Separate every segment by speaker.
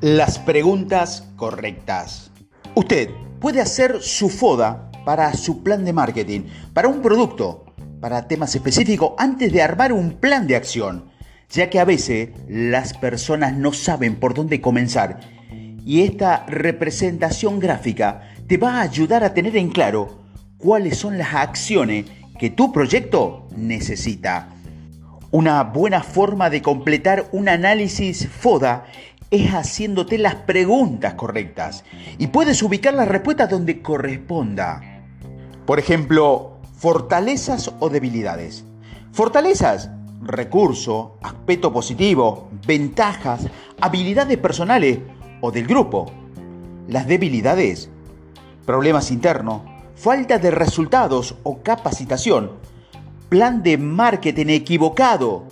Speaker 1: Las preguntas correctas. Usted puede hacer su FODA para su plan de marketing, para un producto, para temas específicos, antes de armar un plan de acción, ya que a veces las personas no saben por dónde comenzar. Y esta representación gráfica te va a ayudar a tener en claro cuáles son las acciones que tu proyecto necesita. Una buena forma de completar un análisis FODA es haciéndote las preguntas correctas y puedes ubicar la respuesta donde corresponda. Por ejemplo, fortalezas o debilidades. Fortalezas, recurso, aspecto positivo, ventajas, habilidades personales o del grupo. Las debilidades, problemas internos, falta de resultados o capacitación, plan de marketing equivocado.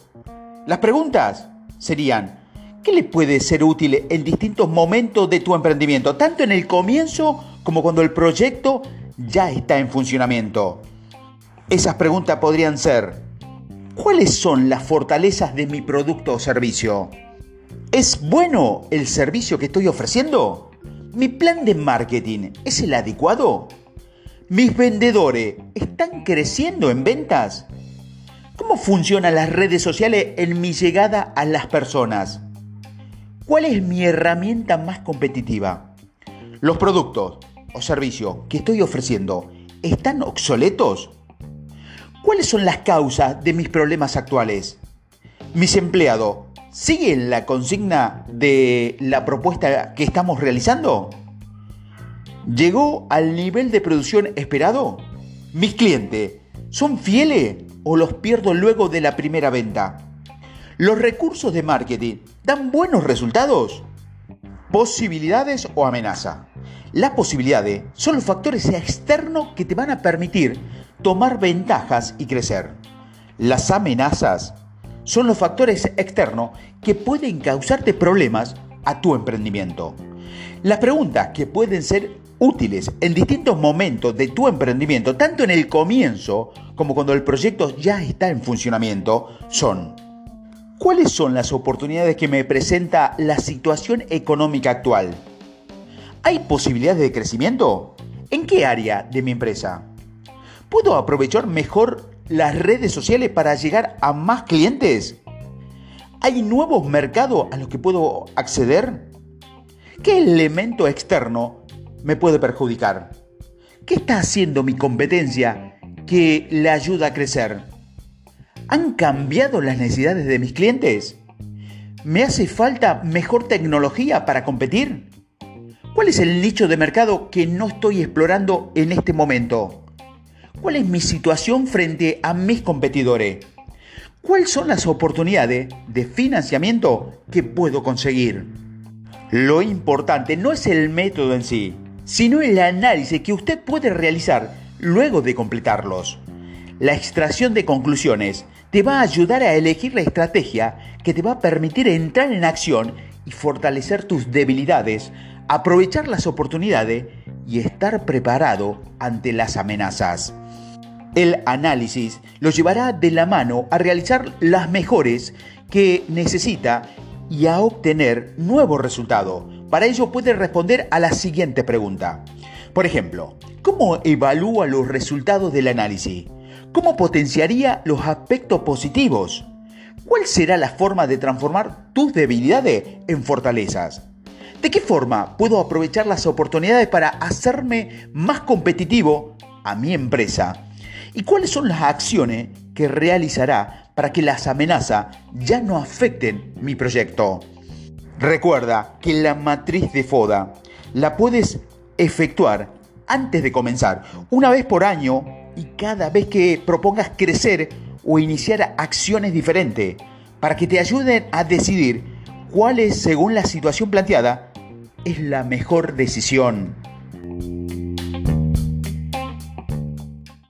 Speaker 1: Las preguntas serían, ¿Qué le puede ser útil en distintos momentos de tu emprendimiento, tanto en el comienzo como cuando el proyecto ya está en funcionamiento? Esas preguntas podrían ser, ¿cuáles son las fortalezas de mi producto o servicio? ¿Es bueno el servicio que estoy ofreciendo? ¿Mi plan de marketing es el adecuado? ¿Mis vendedores están creciendo en ventas? ¿Cómo funcionan las redes sociales en mi llegada a las personas? ¿Cuál es mi herramienta más competitiva? ¿Los productos o servicios que estoy ofreciendo están obsoletos? ¿Cuáles son las causas de mis problemas actuales? ¿Mis empleados siguen la consigna de la propuesta que estamos realizando? ¿Llegó al nivel de producción esperado? ¿Mis clientes son fieles o los pierdo luego de la primera venta? ¿Los recursos de marketing dan buenos resultados? Posibilidades o amenaza. Las posibilidades son los factores externos que te van a permitir tomar ventajas y crecer. Las amenazas son los factores externos que pueden causarte problemas a tu emprendimiento. Las preguntas que pueden ser útiles en distintos momentos de tu emprendimiento, tanto en el comienzo como cuando el proyecto ya está en funcionamiento, son ¿Cuáles son las oportunidades que me presenta la situación económica actual? ¿Hay posibilidades de crecimiento? ¿En qué área de mi empresa? ¿Puedo aprovechar mejor las redes sociales para llegar a más clientes? ¿Hay nuevos mercados a los que puedo acceder? ¿Qué elemento externo me puede perjudicar? ¿Qué está haciendo mi competencia que le ayuda a crecer? ¿Han cambiado las necesidades de mis clientes? ¿Me hace falta mejor tecnología para competir? ¿Cuál es el nicho de mercado que no estoy explorando en este momento? ¿Cuál es mi situación frente a mis competidores? ¿Cuáles son las oportunidades de financiamiento que puedo conseguir? Lo importante no es el método en sí, sino el análisis que usted puede realizar luego de completarlos. La extracción de conclusiones te va a ayudar a elegir la estrategia que te va a permitir entrar en acción y fortalecer tus debilidades, aprovechar las oportunidades y estar preparado ante las amenazas. El análisis lo llevará de la mano a realizar las mejores que necesita y a obtener nuevos resultados. Para ello puede responder a la siguiente pregunta. Por ejemplo, ¿cómo evalúa los resultados del análisis? ¿Cómo potenciaría los aspectos positivos? ¿Cuál será la forma de transformar tus debilidades en fortalezas? ¿De qué forma puedo aprovechar las oportunidades para hacerme más competitivo a mi empresa? ¿Y cuáles son las acciones que realizará para que las amenazas ya no afecten mi proyecto? Recuerda que la matriz de FODA la puedes efectuar antes de comenzar, una vez por año y cada vez que propongas crecer o iniciar acciones diferentes para que te ayuden a decidir cuál es, según la situación planteada, es la mejor decisión.